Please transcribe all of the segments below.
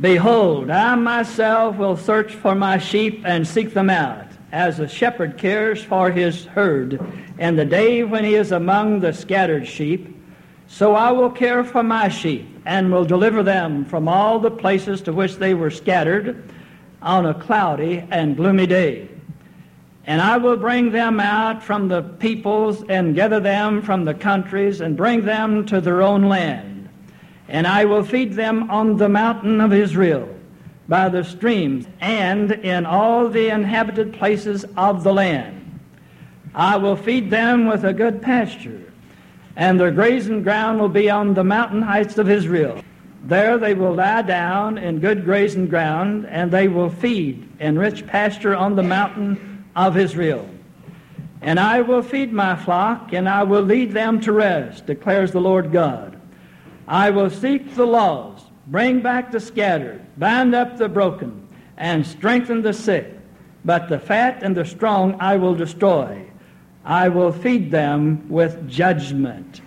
Behold, I myself will search for my sheep and seek them out, as a shepherd cares for his herd in the day when he is among the scattered sheep. So I will care for my sheep and will deliver them from all the places to which they were scattered on a cloudy and gloomy day. And I will bring them out from the peoples and gather them from the countries and bring them to their own land and I will feed them on the mountain of Israel, by the streams, and in all the inhabited places of the land. I will feed them with a good pasture, and their grazing ground will be on the mountain heights of Israel. There they will lie down in good grazing ground, and they will feed in rich pasture on the mountain of Israel. And I will feed my flock, and I will lead them to rest, declares the Lord God. I will seek the lost, bring back the scattered, bind up the broken, and strengthen the sick. But the fat and the strong I will destroy. I will feed them with judgment.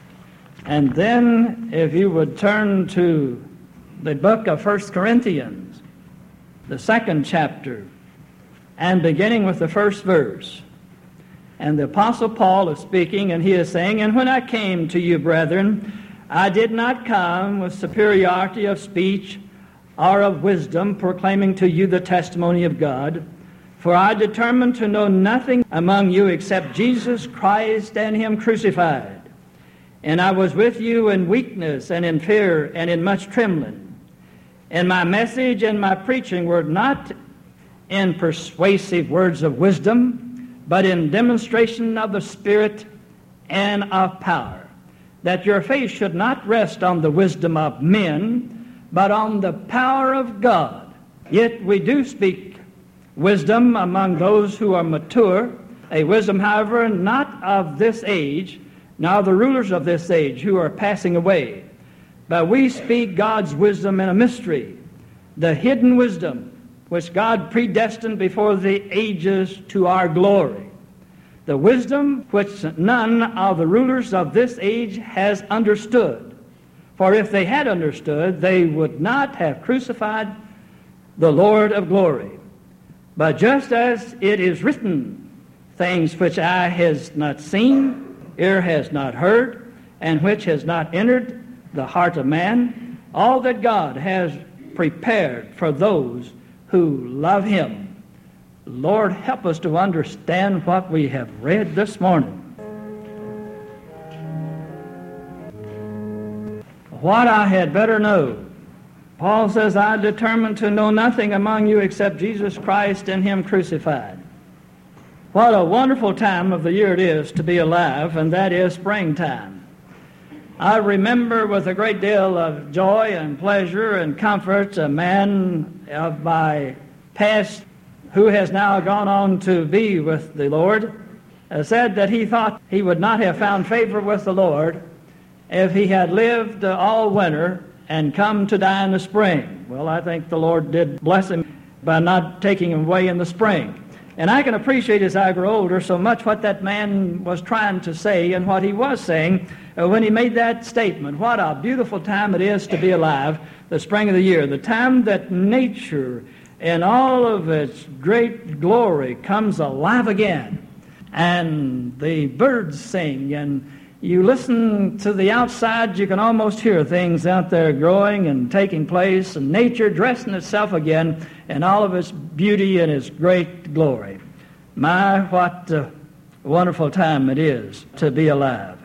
And then, if you would turn to the book of First Corinthians, the second chapter, and beginning with the first verse. And the Apostle Paul is speaking, and he is saying, And when I came to you, brethren, I did not come with superiority of speech or of wisdom, proclaiming to you the testimony of God. For I determined to know nothing among you except Jesus Christ and Him crucified. And I was with you in weakness and in fear and in much trembling. And my message and my preaching were not in persuasive words of wisdom, but in demonstration of the Spirit and of power that your faith should not rest on the wisdom of men, but on the power of God. Yet we do speak wisdom among those who are mature, a wisdom, however, not of this age, now the rulers of this age who are passing away. But we speak God's wisdom in a mystery, the hidden wisdom which God predestined before the ages to our glory the wisdom which none of the rulers of this age has understood. For if they had understood, they would not have crucified the Lord of glory. But just as it is written, things which eye has not seen, ear has not heard, and which has not entered the heart of man, all that God has prepared for those who love him. Lord, help us to understand what we have read this morning. What I had better know. Paul says, I determined to know nothing among you except Jesus Christ and Him crucified. What a wonderful time of the year it is to be alive, and that is springtime. I remember with a great deal of joy and pleasure and comfort a man of my past who has now gone on to be with the Lord, uh, said that he thought he would not have found favor with the Lord if he had lived uh, all winter and come to die in the spring. Well, I think the Lord did bless him by not taking him away in the spring. And I can appreciate as I grow older so much what that man was trying to say and what he was saying uh, when he made that statement. What a beautiful time it is to be alive, the spring of the year, the time that nature in all of its great glory comes alive again. And the birds sing, and you listen to the outside, you can almost hear things out there growing and taking place, and nature dressing itself again in all of its beauty and its great glory. My, what a wonderful time it is to be alive.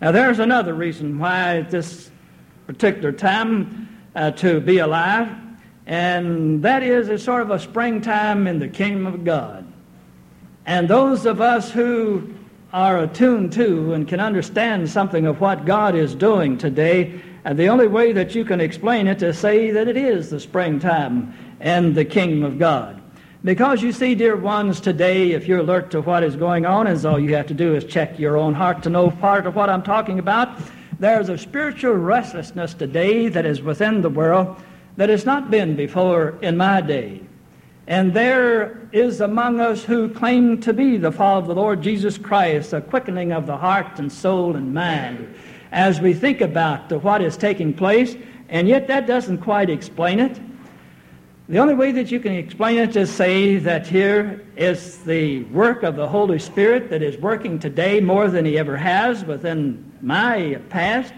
Now, there's another reason why at this particular time uh, to be alive and that is it's sort of a springtime in the kingdom of God. And those of us who are attuned to and can understand something of what God is doing today And the only way that you can explain it is to say that it is the springtime and the kingdom of God. Because you see, dear ones, today, if you're alert to what is going on, and all you have to do is check your own heart to know part of what I'm talking about, there's a spiritual restlessness today that is within the world that has not been before in my day. And there is among us who claim to be the fall of the Lord Jesus Christ, a quickening of the heart and soul and mind as we think about what is taking place, and yet that doesn't quite explain it. The only way that you can explain it is to say that here is the work of the Holy Spirit that is working today more than He ever has within my past.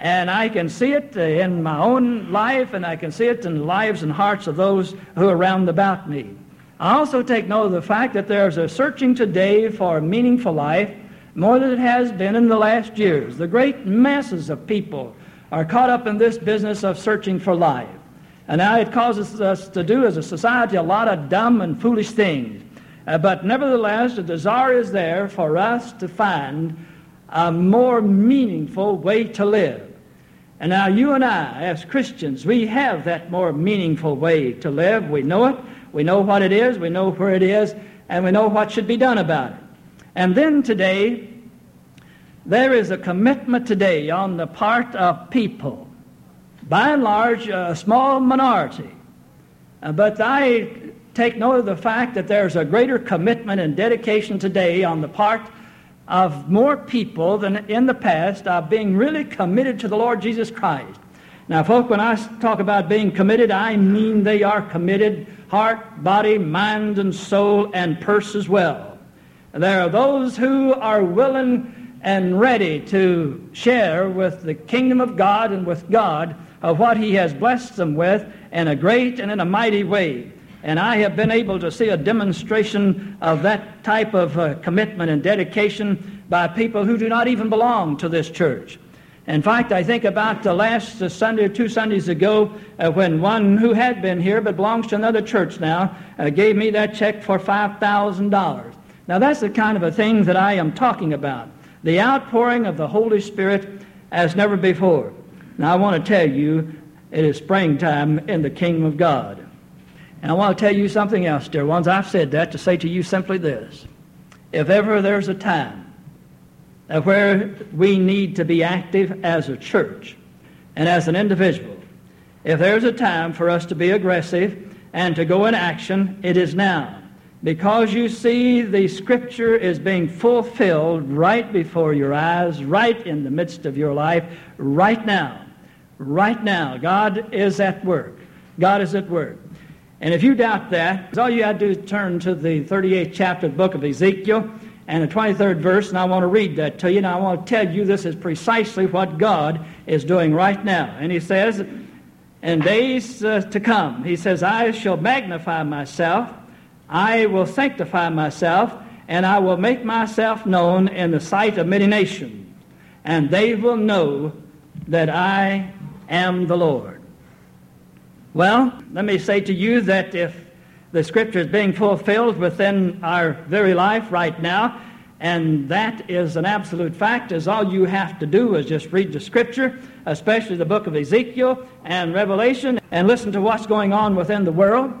And I can see it in my own life, and I can see it in the lives and hearts of those who are round about me. I also take note of the fact that there's a searching today for a meaningful life more than it has been in the last years. The great masses of people are caught up in this business of searching for life. And now it causes us to do as a society a lot of dumb and foolish things. Uh, but nevertheless, the desire is there for us to find a more meaningful way to live. And now you and I, as Christians, we have that more meaningful way to live. We know it. We know what it is. We know where it is. And we know what should be done about it. And then today, there is a commitment today on the part of people, by and large, a small minority. Uh, but I take note of the fact that there's a greater commitment and dedication today on the part of more people than in the past of being really committed to the Lord Jesus Christ. Now, folk, when I talk about being committed, I mean they are committed heart, body, mind, and soul, and purse as well. There are those who are willing and ready to share with the kingdom of God and with God of what He has blessed them with in a great and in a mighty way. And I have been able to see a demonstration of that type of uh, commitment and dedication by people who do not even belong to this church. In fact, I think about the last uh, Sunday or two Sundays ago uh, when one who had been here but belongs to another church now uh, gave me that check for $5,000. Now, that's the kind of a thing that I am talking about the outpouring of the Holy Spirit as never before. Now, I want to tell you, it is springtime in the kingdom of God. And I want to tell you something else, dear ones. I've said that to say to you simply this. If ever there's a time where we need to be active as a church and as an individual, if there's a time for us to be aggressive and to go in action, it is now. Because you see, the Scripture is being fulfilled right before your eyes, right in the midst of your life, right now. Right now. God is at work. God is at work. And if you doubt that, all you have to do is turn to the 38th chapter of the book of Ezekiel and the 23rd verse, and I want to read that to you. And I want to tell you this is precisely what God is doing right now. And He says, in days uh, to come, He says, I shall magnify myself, I will sanctify myself, and I will make myself known in the sight of many nations, and they will know that I am the Lord. Well, let me say to you that if the Scripture is being fulfilled within our very life right now, and that is an absolute fact, is all you have to do is just read the Scripture, especially the book of Ezekiel and Revelation, and listen to what's going on within the world.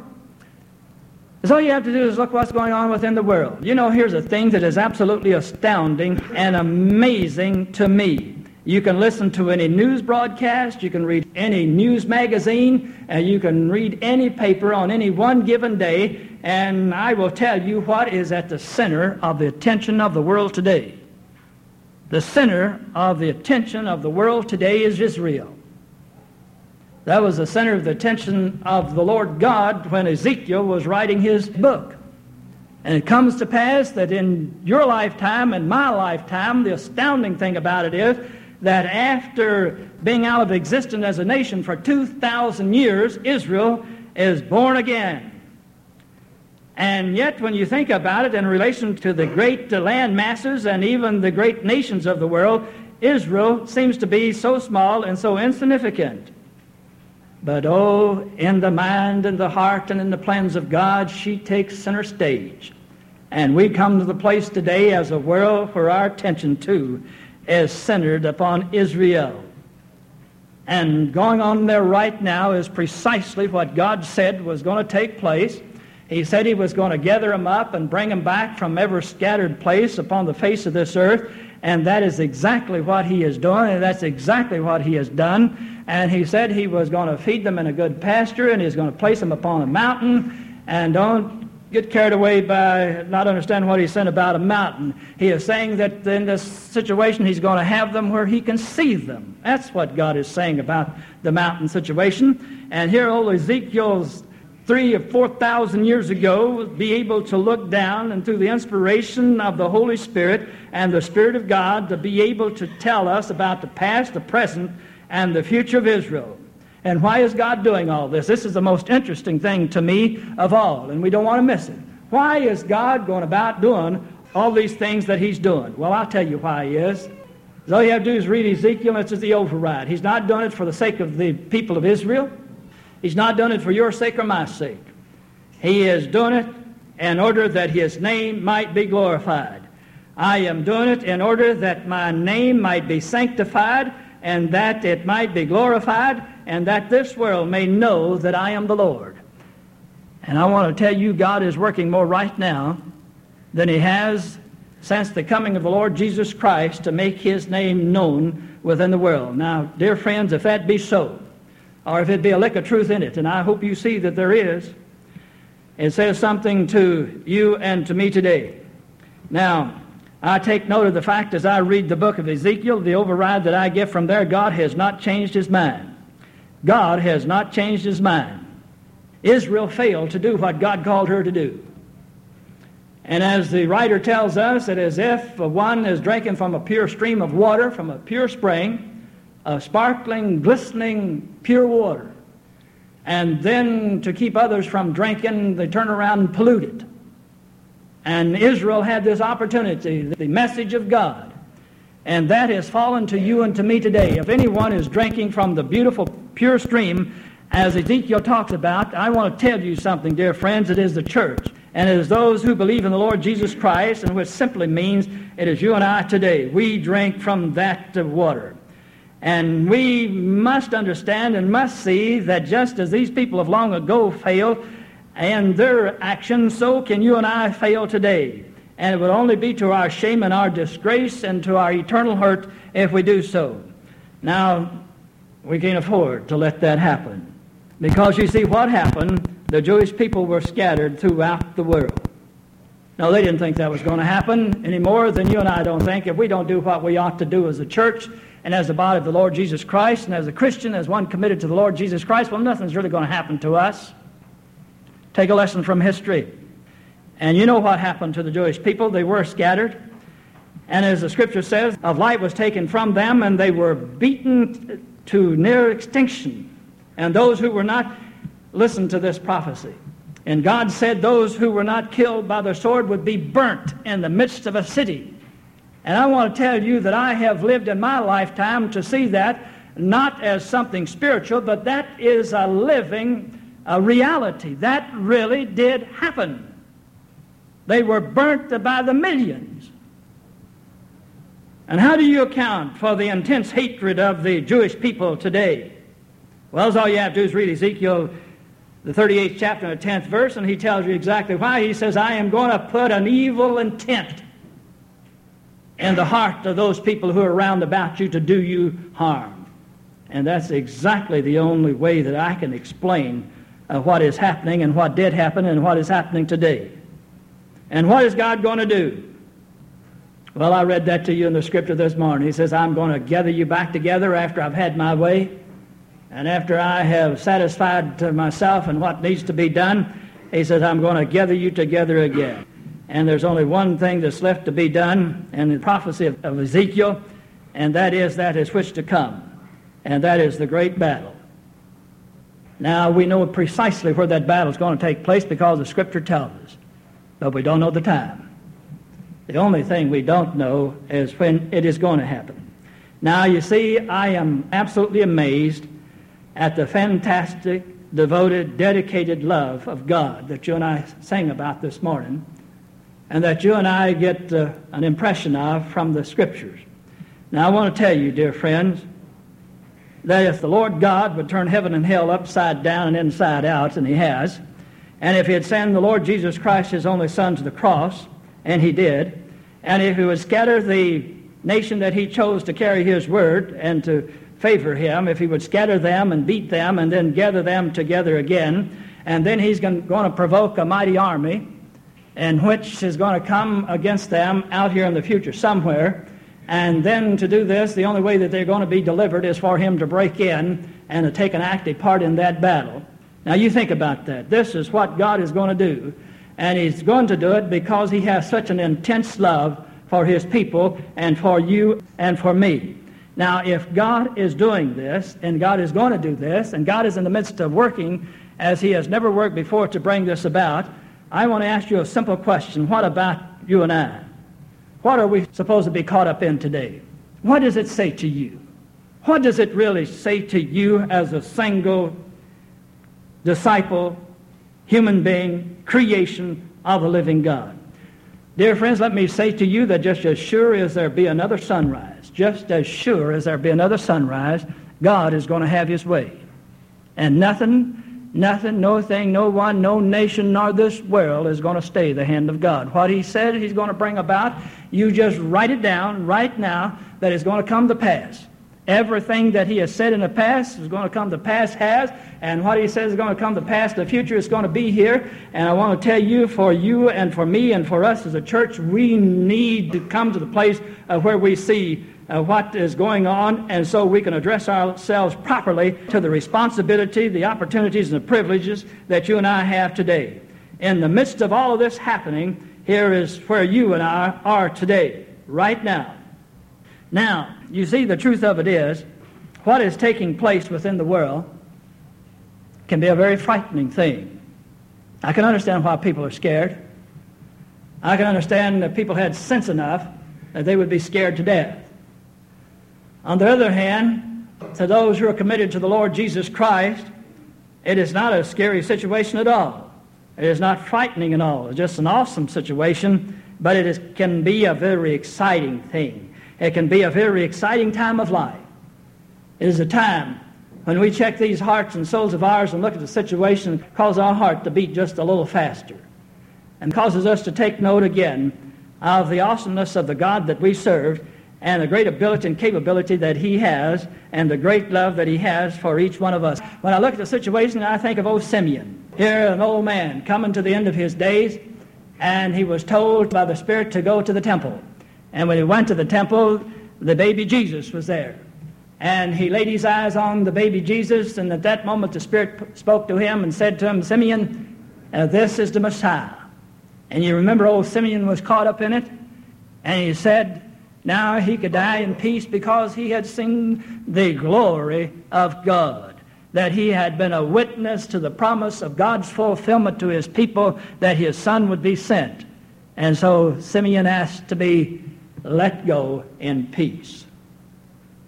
Is all you have to do is look what's going on within the world. You know, here's a thing that is absolutely astounding and amazing to me. You can listen to any news broadcast, you can read any news magazine, and you can read any paper on any one given day, and I will tell you what is at the center of the attention of the world today. The center of the attention of the world today is Israel. That was the center of the attention of the Lord God when Ezekiel was writing his book. And it comes to pass that in your lifetime and my lifetime, the astounding thing about it is that after being out of existence as a nation for 2,000 years, Israel is born again. And yet, when you think about it in relation to the great uh, land masses and even the great nations of the world, Israel seems to be so small and so insignificant. But oh, in the mind and the heart and in the plans of God, she takes center stage. And we come to the place today as a world for our attention to is centered upon Israel. And going on there right now is precisely what God said was going to take place. He said he was going to gather them up and bring them back from every scattered place upon the face of this earth. And that is exactly what he is doing, and that's exactly what he has done. And he said he was going to feed them in a good pasture, and he's going to place them upon a mountain. And don't get carried away by not understanding what he's saying about a mountain. He is saying that in this situation, he's going to have them where he can see them. That's what God is saying about the mountain situation. And here, old Ezekiel's three or four thousand years ago be able to look down and through the inspiration of the Holy Spirit and the Spirit of God to be able to tell us about the past, the present, and the future of Israel. And why is God doing all this? This is the most interesting thing to me of all, and we don't want to miss it. Why is God going about doing all these things that He's doing? Well, I'll tell you why He is. All you have to do is read Ezekiel, and it's the override. He's not doing it for the sake of the people of Israel. He's not doing it for your sake or my sake. He is doing it in order that His name might be glorified. I am doing it in order that my name might be sanctified and that it might be glorified and that this world may know that I am the Lord. And I want to tell you, God is working more right now than He has since the coming of the Lord Jesus Christ to make His name known within the world. Now, dear friends, if that be so, or if it be a lick of truth in it, and I hope you see that there is, it says something to you and to me today. Now, I take note of the fact as I read the book of Ezekiel, the override that I get from there, God has not changed his mind. God has not changed his mind. Israel failed to do what God called her to do. And as the writer tells us, it is if one is drinking from a pure stream of water, from a pure spring, a sparkling, glistening, pure water. And then to keep others from drinking, they turn around and pollute it. And Israel had this opportunity, the message of God. And that has fallen to you and to me today. If anyone is drinking from the beautiful pure stream, as Ezekiel talks about, I want to tell you something, dear friends. It is the church. And it is those who believe in the Lord Jesus Christ, and which simply means it is you and I today. We drink from that water. And we must understand and must see that just as these people of long ago failed and their actions, so can you and I fail today. And it would only be to our shame and our disgrace and to our eternal hurt if we do so. Now, we can't afford to let that happen. Because you see, what happened, the Jewish people were scattered throughout the world. Now, they didn't think that was going to happen any more than you and I don't think. If we don't do what we ought to do as a church and as the body of the Lord Jesus Christ and as a Christian, as one committed to the Lord Jesus Christ, well, nothing's really going to happen to us. Take a lesson from history. And you know what happened to the Jewish people? They were scattered. And as the scripture says, of light was taken from them, and they were beaten to near extinction. And those who were not, listen to this prophecy. And God said those who were not killed by the sword would be burnt in the midst of a city. And I want to tell you that I have lived in my lifetime to see that not as something spiritual, but that is a living a reality. That really did happen. They were burnt by the millions. And how do you account for the intense hatred of the Jewish people today? Well, all you have to do is read Ezekiel, the 38th chapter and the 10th verse, and he tells you exactly why. He says, I am going to put an evil intent in the heart of those people who are around about you to do you harm. And that's exactly the only way that I can explain uh, what is happening and what did happen and what is happening today. And what is God going to do? Well, I read that to you in the scripture this morning. He says, I'm going to gather you back together after I've had my way. And after I have satisfied myself and what needs to be done, he says, I'm going to gather you together again. And there's only one thing that's left to be done in the prophecy of, of Ezekiel, and that is that is which to come. And that is the great battle. Now, we know precisely where that battle is going to take place because the Scripture tells us, but we don't know the time. The only thing we don't know is when it is going to happen. Now, you see, I am absolutely amazed at the fantastic, devoted, dedicated love of God that you and I sang about this morning, and that you and I get uh, an impression of from the Scriptures. Now, I want to tell you, dear friends, that if the Lord God would turn heaven and hell upside down and inside out, and he has, and if he had sent the Lord Jesus Christ, his only son, to the cross, and he did, and if he would scatter the nation that he chose to carry his word and to favor him, if he would scatter them and beat them and then gather them together again, and then he's going to provoke a mighty army, and which is going to come against them out here in the future somewhere. And then to do this, the only way that they're going to be delivered is for him to break in and to take an active part in that battle. Now you think about that. This is what God is going to do. And he's going to do it because he has such an intense love for his people and for you and for me. Now, if God is doing this, and God is going to do this, and God is in the midst of working as he has never worked before to bring this about, I want to ask you a simple question. What about you and I? What are we supposed to be caught up in today? What does it say to you? What does it really say to you as a single disciple, human being, creation of the living God? Dear friends, let me say to you that just as sure as there be another sunrise, just as sure as there be another sunrise, God is going to have his way. And nothing, nothing, no thing, no one, no nation, nor this world is going to stay the hand of God. What he said he's going to bring about, you just write it down right now that it's going to come to pass. Everything that he has said in the past is going to come to pass, has, and what he says is going to come to pass the future is going to be here. And I want to tell you, for you and for me and for us as a church, we need to come to the place uh, where we see uh, what is going on, and so we can address ourselves properly to the responsibility, the opportunities, and the privileges that you and I have today. In the midst of all of this happening, here is where you and I are today, right now. Now, you see, the truth of it is, what is taking place within the world can be a very frightening thing. I can understand why people are scared. I can understand that people had sense enough that they would be scared to death. On the other hand, to those who are committed to the Lord Jesus Christ, it is not a scary situation at all. It is not frightening at all. It's just an awesome situation, but it is, can be a very exciting thing. It can be a very exciting time of life. It is a time when we check these hearts and souls of ours and look at the situation, cause our heart to beat just a little faster, and causes us to take note again of the awesomeness of the God that we serve and the great ability and capability that he has and the great love that he has for each one of us. When I look at the situation, I think of old Simeon. Here, an old man coming to the end of his days, and he was told by the Spirit to go to the temple. And when he went to the temple, the baby Jesus was there. And he laid his eyes on the baby Jesus, and at that moment the Spirit spoke to him and said to him, Simeon, uh, this is the Messiah. And you remember old Simeon was caught up in it? And he said, now he could die in peace because he had seen the glory of God. That he had been a witness to the promise of God's fulfillment to his people that his son would be sent. And so Simeon asked to be let go in peace.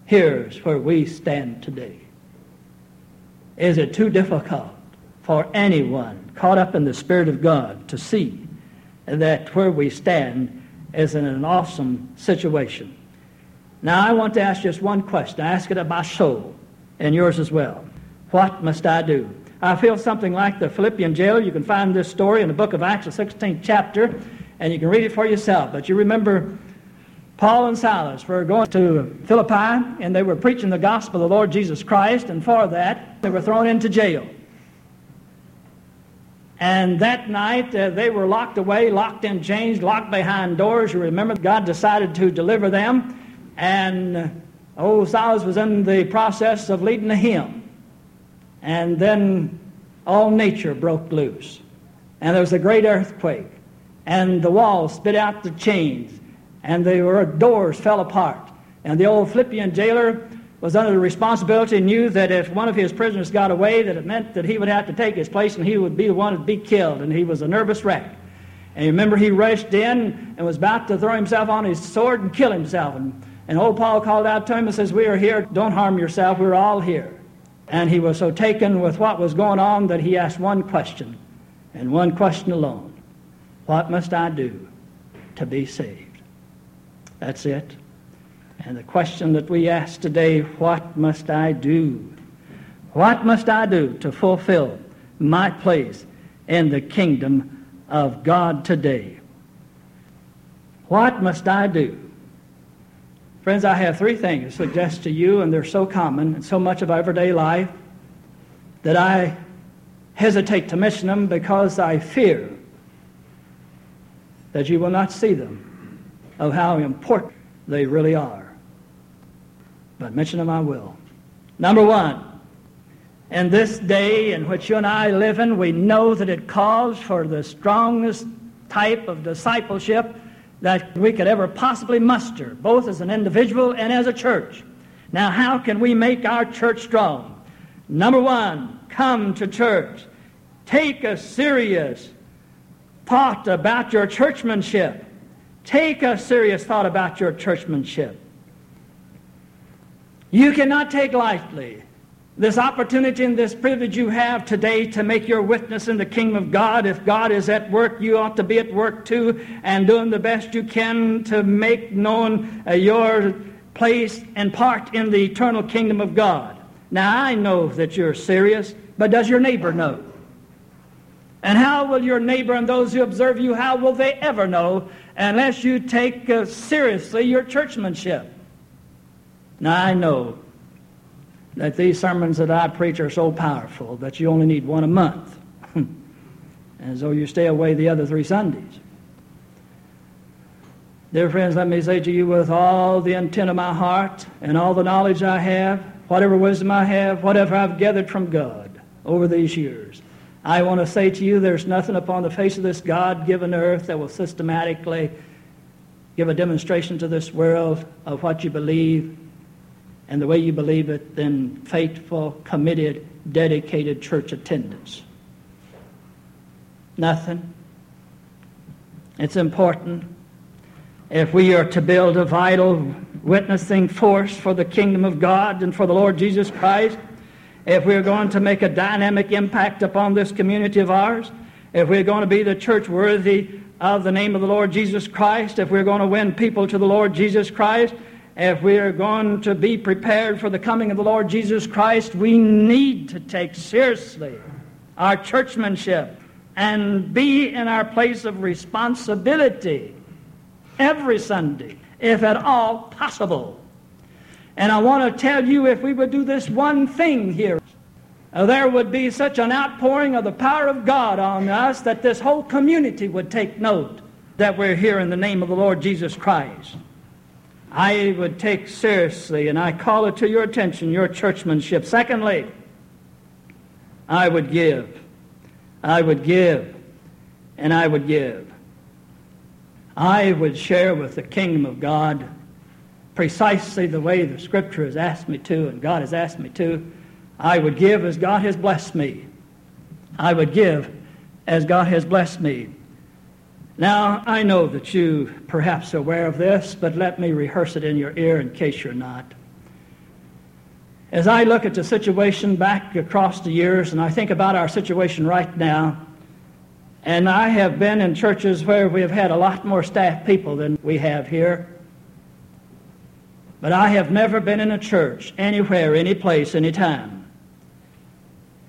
Here's where we stand today. Is it too difficult for anyone caught up in the Spirit of God to see that where we stand is in an awesome situation? Now, I want to ask just one question. I ask it of my soul and yours as well. What must I do? I feel something like the Philippian jailer. You can find this story in the book of Acts, the 16th chapter, and you can read it for yourself. But you remember Paul and Silas were going to Philippi and they were preaching the gospel of the Lord Jesus Christ, and for that they were thrown into jail. And that night uh, they were locked away, locked in chains, locked behind doors. You remember God decided to deliver them, and uh, old Silas was in the process of leading a hymn. And then all nature broke loose, and there was a great earthquake, and the walls spit out the chains and the doors fell apart. And the old Philippian jailer was under the responsibility and knew that if one of his prisoners got away, that it meant that he would have to take his place and he would be the one to be killed. And he was a nervous wreck. And you remember, he rushed in and was about to throw himself on his sword and kill himself. And, and old Paul called out to him and says, We are here. Don't harm yourself. We're all here. And he was so taken with what was going on that he asked one question, and one question alone What must I do to be saved? That's it. And the question that we ask today, what must I do? What must I do to fulfill my place in the kingdom of God today? What must I do? Friends, I have three things to suggest to you, and they're so common and so much of everyday life that I hesitate to mention them because I fear that you will not see them of how important they really are. But mention them I will. Number one, in this day in which you and I live in, we know that it calls for the strongest type of discipleship that we could ever possibly muster, both as an individual and as a church. Now, how can we make our church strong? Number one, come to church. Take a serious thought about your churchmanship. Take a serious thought about your churchmanship. You cannot take lightly this opportunity and this privilege you have today to make your witness in the kingdom of God. If God is at work, you ought to be at work too and doing the best you can to make known uh, your place and part in the eternal kingdom of God. Now, I know that you're serious, but does your neighbor know? And how will your neighbor and those who observe you, how will they ever know unless you take uh, seriously your churchmanship? Now, I know that these sermons that I preach are so powerful that you only need one a month, as though you stay away the other three Sundays. Dear friends, let me say to you with all the intent of my heart and all the knowledge I have, whatever wisdom I have, whatever I've gathered from God over these years, I want to say to you there's nothing upon the face of this God given earth that will systematically give a demonstration to this world of what you believe and the way you believe it than faithful, committed, dedicated church attendance. Nothing. It's important. If we are to build a vital witnessing force for the kingdom of God and for the Lord Jesus Christ, if we're going to make a dynamic impact upon this community of ours, if we're going to be the church worthy of the name of the Lord Jesus Christ, if we're going to win people to the Lord Jesus Christ, if we are going to be prepared for the coming of the Lord Jesus Christ, we need to take seriously our churchmanship and be in our place of responsibility every Sunday, if at all possible. And I want to tell you if we would do this one thing here, uh, there would be such an outpouring of the power of God on us that this whole community would take note that we're here in the name of the Lord Jesus Christ. I would take seriously, and I call it to your attention, your churchmanship. Secondly, I would give. I would give, and I would give. I would share with the kingdom of God precisely the way the Scripture has asked me to, and God has asked me to. I would give as God has blessed me. I would give as God has blessed me. Now, I know that you perhaps are aware of this, but let me rehearse it in your ear in case you're not. As I look at the situation back across the years, and I think about our situation right now, and I have been in churches where we have had a lot more staff people than we have here. But I have never been in a church, anywhere, any place, any time,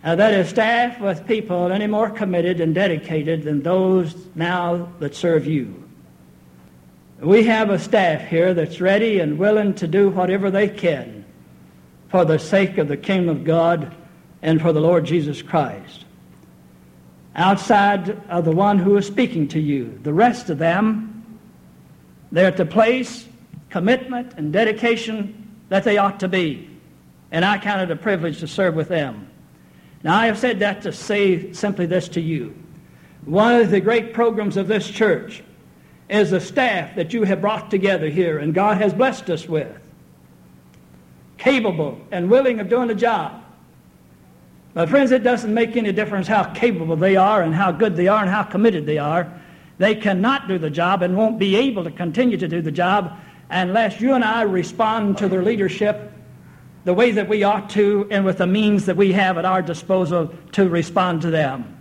uh, that is staffed with people any more committed and dedicated than those now that serve you. We have a staff here that's ready and willing to do whatever they can for the sake of the kingdom of God and for the Lord Jesus Christ. Outside of the one who is speaking to you, the rest of them, they're at the place, commitment, and dedication that they ought to be. And I count it a privilege to serve with them. Now, I have said that to say simply this to you. One of the great programs of this church is the staff that you have brought together here and God has blessed us with. Capable and willing of doing the job. But friends, it doesn't make any difference how capable they are and how good they are and how committed they are. They cannot do the job and won't be able to continue to do the job unless you and I respond to their leadership the way that we ought to and with the means that we have at our disposal to respond to them.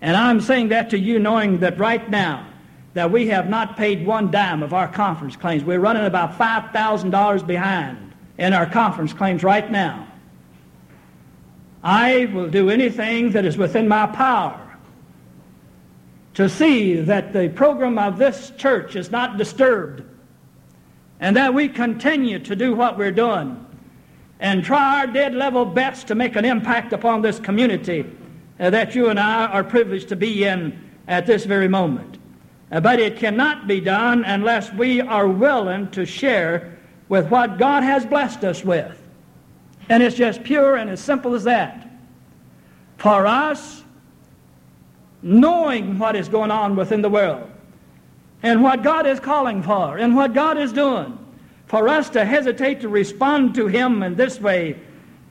And I'm saying that to you knowing that right now that we have not paid one dime of our conference claims. We're running about $5,000 behind in our conference claims right now. I will do anything that is within my power to see that the program of this church is not disturbed and that we continue to do what we're doing and try our dead level best to make an impact upon this community uh, that you and I are privileged to be in at this very moment. Uh, but it cannot be done unless we are willing to share with what God has blessed us with. And it's just pure and as simple as that. For us, knowing what is going on within the world and what God is calling for and what God is doing, for us to hesitate to respond to Him in this way,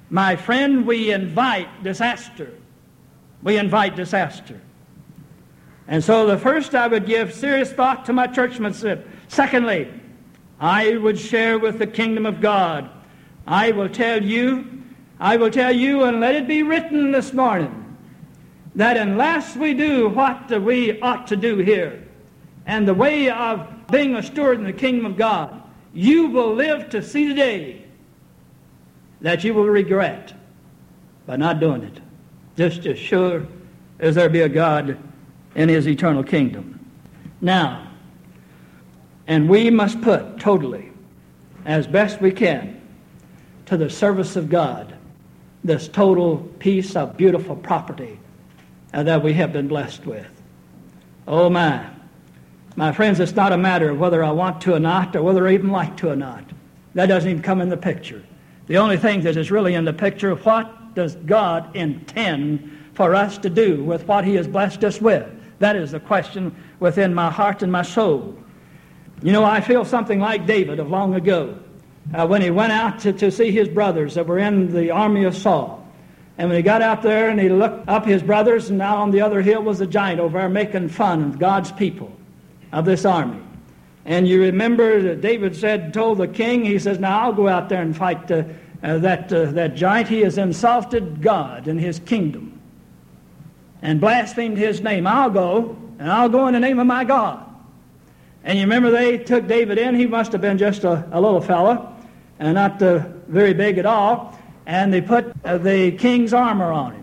my friend, we invite disaster. We invite disaster. And so the first, I would give serious thought to my churchmanship. Secondly, I would share with the kingdom of God. I will tell you, I will tell you, and let it be written this morning, that unless we do what we ought to do here, and the way of being a steward in the kingdom of God, you will live to see the day that you will regret by not doing it. Just as sure as there be a God in his eternal kingdom. Now, and we must put totally, as best we can, to the service of God this total piece of beautiful property uh, that we have been blessed with. Oh my. My friends, it's not a matter of whether I want to or not, or whether I even like to or not. That doesn't even come in the picture. The only thing that is really in the picture, what does God intend for us to do with what He has blessed us with? That is the question within my heart and my soul. You know, I feel something like David of long ago uh, when he went out to, to see his brothers that were in the army of Saul. And when he got out there and he looked up his brothers, and now on the other hill was a giant over there making fun of God's people, of this army. And you remember that David said, told the king, he says, Now I'll go out there and fight uh, uh, that, uh, that giant. He has insulted God and his kingdom and blasphemed his name. I'll go, and I'll go in the name of my God. And you remember they took David in. He must have been just a, a little fellow, and not uh, very big at all. And they put uh, the king's armor on him.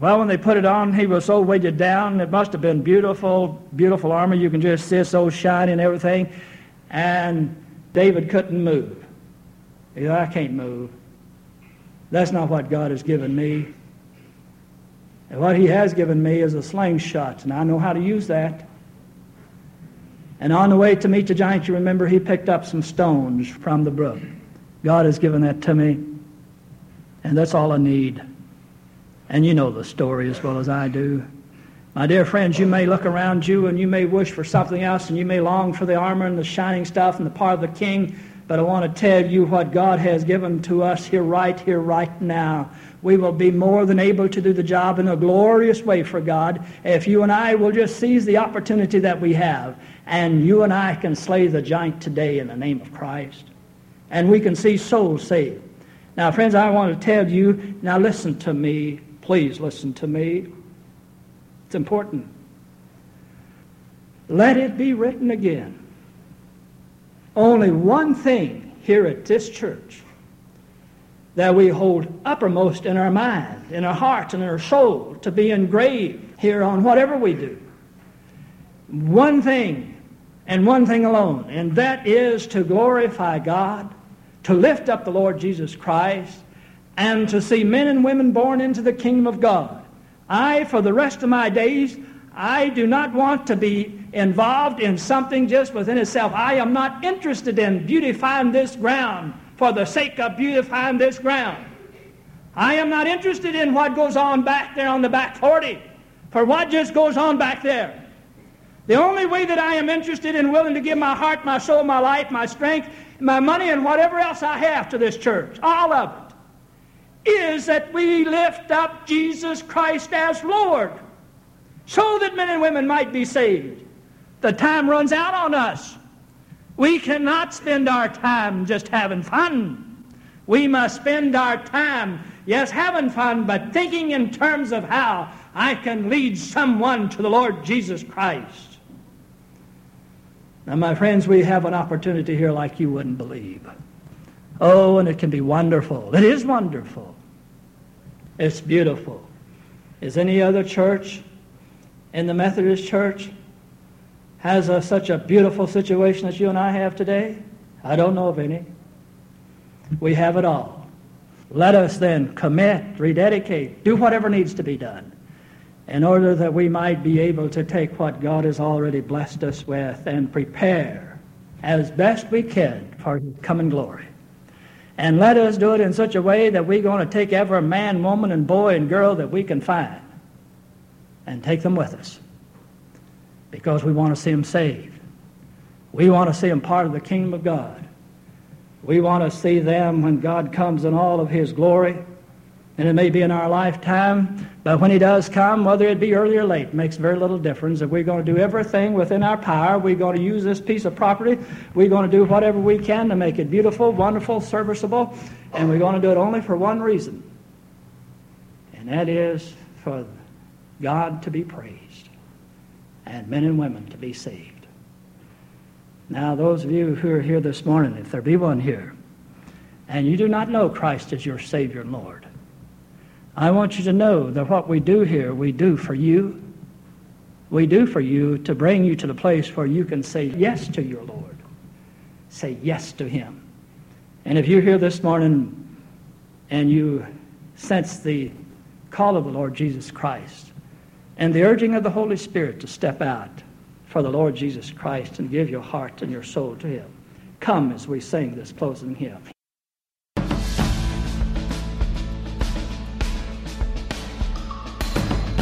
Well, when they put it on, he was so weighted down. It must have been beautiful, beautiful armor. You can just see it so shiny and everything. And David couldn't move. He said, I can't move. That's not what God has given me. And what he has given me is a slingshot, and I know how to use that. And on the way to meet the giant, you remember he picked up some stones from the brook. God has given that to me, and that's all I need. And you know the story as well as I do. My dear friends, you may look around you and you may wish for something else and you may long for the armor and the shining stuff and the part of the king, but I want to tell you what God has given to us here, right here, right now we will be more than able to do the job in a glorious way for God if you and I will just seize the opportunity that we have. And you and I can slay the giant today in the name of Christ. And we can see souls saved. Now, friends, I want to tell you, now listen to me. Please listen to me. It's important. Let it be written again. Only one thing here at this church that we hold uppermost in our mind, in our heart, and in our soul to be engraved here on whatever we do. One thing and one thing alone, and that is to glorify God, to lift up the Lord Jesus Christ, and to see men and women born into the kingdom of God. I, for the rest of my days, I do not want to be involved in something just within itself. I am not interested in beautifying this ground for the sake of beautifying this ground. I am not interested in what goes on back there on the back 40, for what just goes on back there. The only way that I am interested in willing to give my heart, my soul, my life, my strength, my money, and whatever else I have to this church, all of it, is that we lift up Jesus Christ as Lord so that men and women might be saved. The time runs out on us. We cannot spend our time just having fun. We must spend our time, yes, having fun, but thinking in terms of how I can lead someone to the Lord Jesus Christ. Now, my friends, we have an opportunity here like you wouldn't believe. Oh, and it can be wonderful. It is wonderful. It's beautiful. Is any other church in the Methodist Church has a, such a beautiful situation as you and I have today? I don't know of any. We have it all. Let us then commit, rededicate, do whatever needs to be done in order that we might be able to take what God has already blessed us with and prepare as best we can for His coming glory. And let us do it in such a way that we're going to take every man, woman, and boy and girl that we can find and take them with us because we want to see them saved. We want to see them part of the kingdom of God. We want to see them when God comes in all of His glory and it may be in our lifetime, but when He does come, whether it be early or late, makes very little difference. If we're going to do everything within our power, we're going to use this piece of property, we're going to do whatever we can to make it beautiful, wonderful, serviceable, and we're going to do it only for one reason, and that is for God to be praised and men and women to be saved. Now, those of you who are here this morning, if there be one here, and you do not know Christ as your Savior and Lord, I want you to know that what we do here, we do for you. We do for you to bring you to the place where you can say yes to your Lord. Say yes to Him. And if you're here this morning and you sense the call of the Lord Jesus Christ and the urging of the Holy Spirit to step out for the Lord Jesus Christ and give your heart and your soul to Him, come as we sing this closing hymn.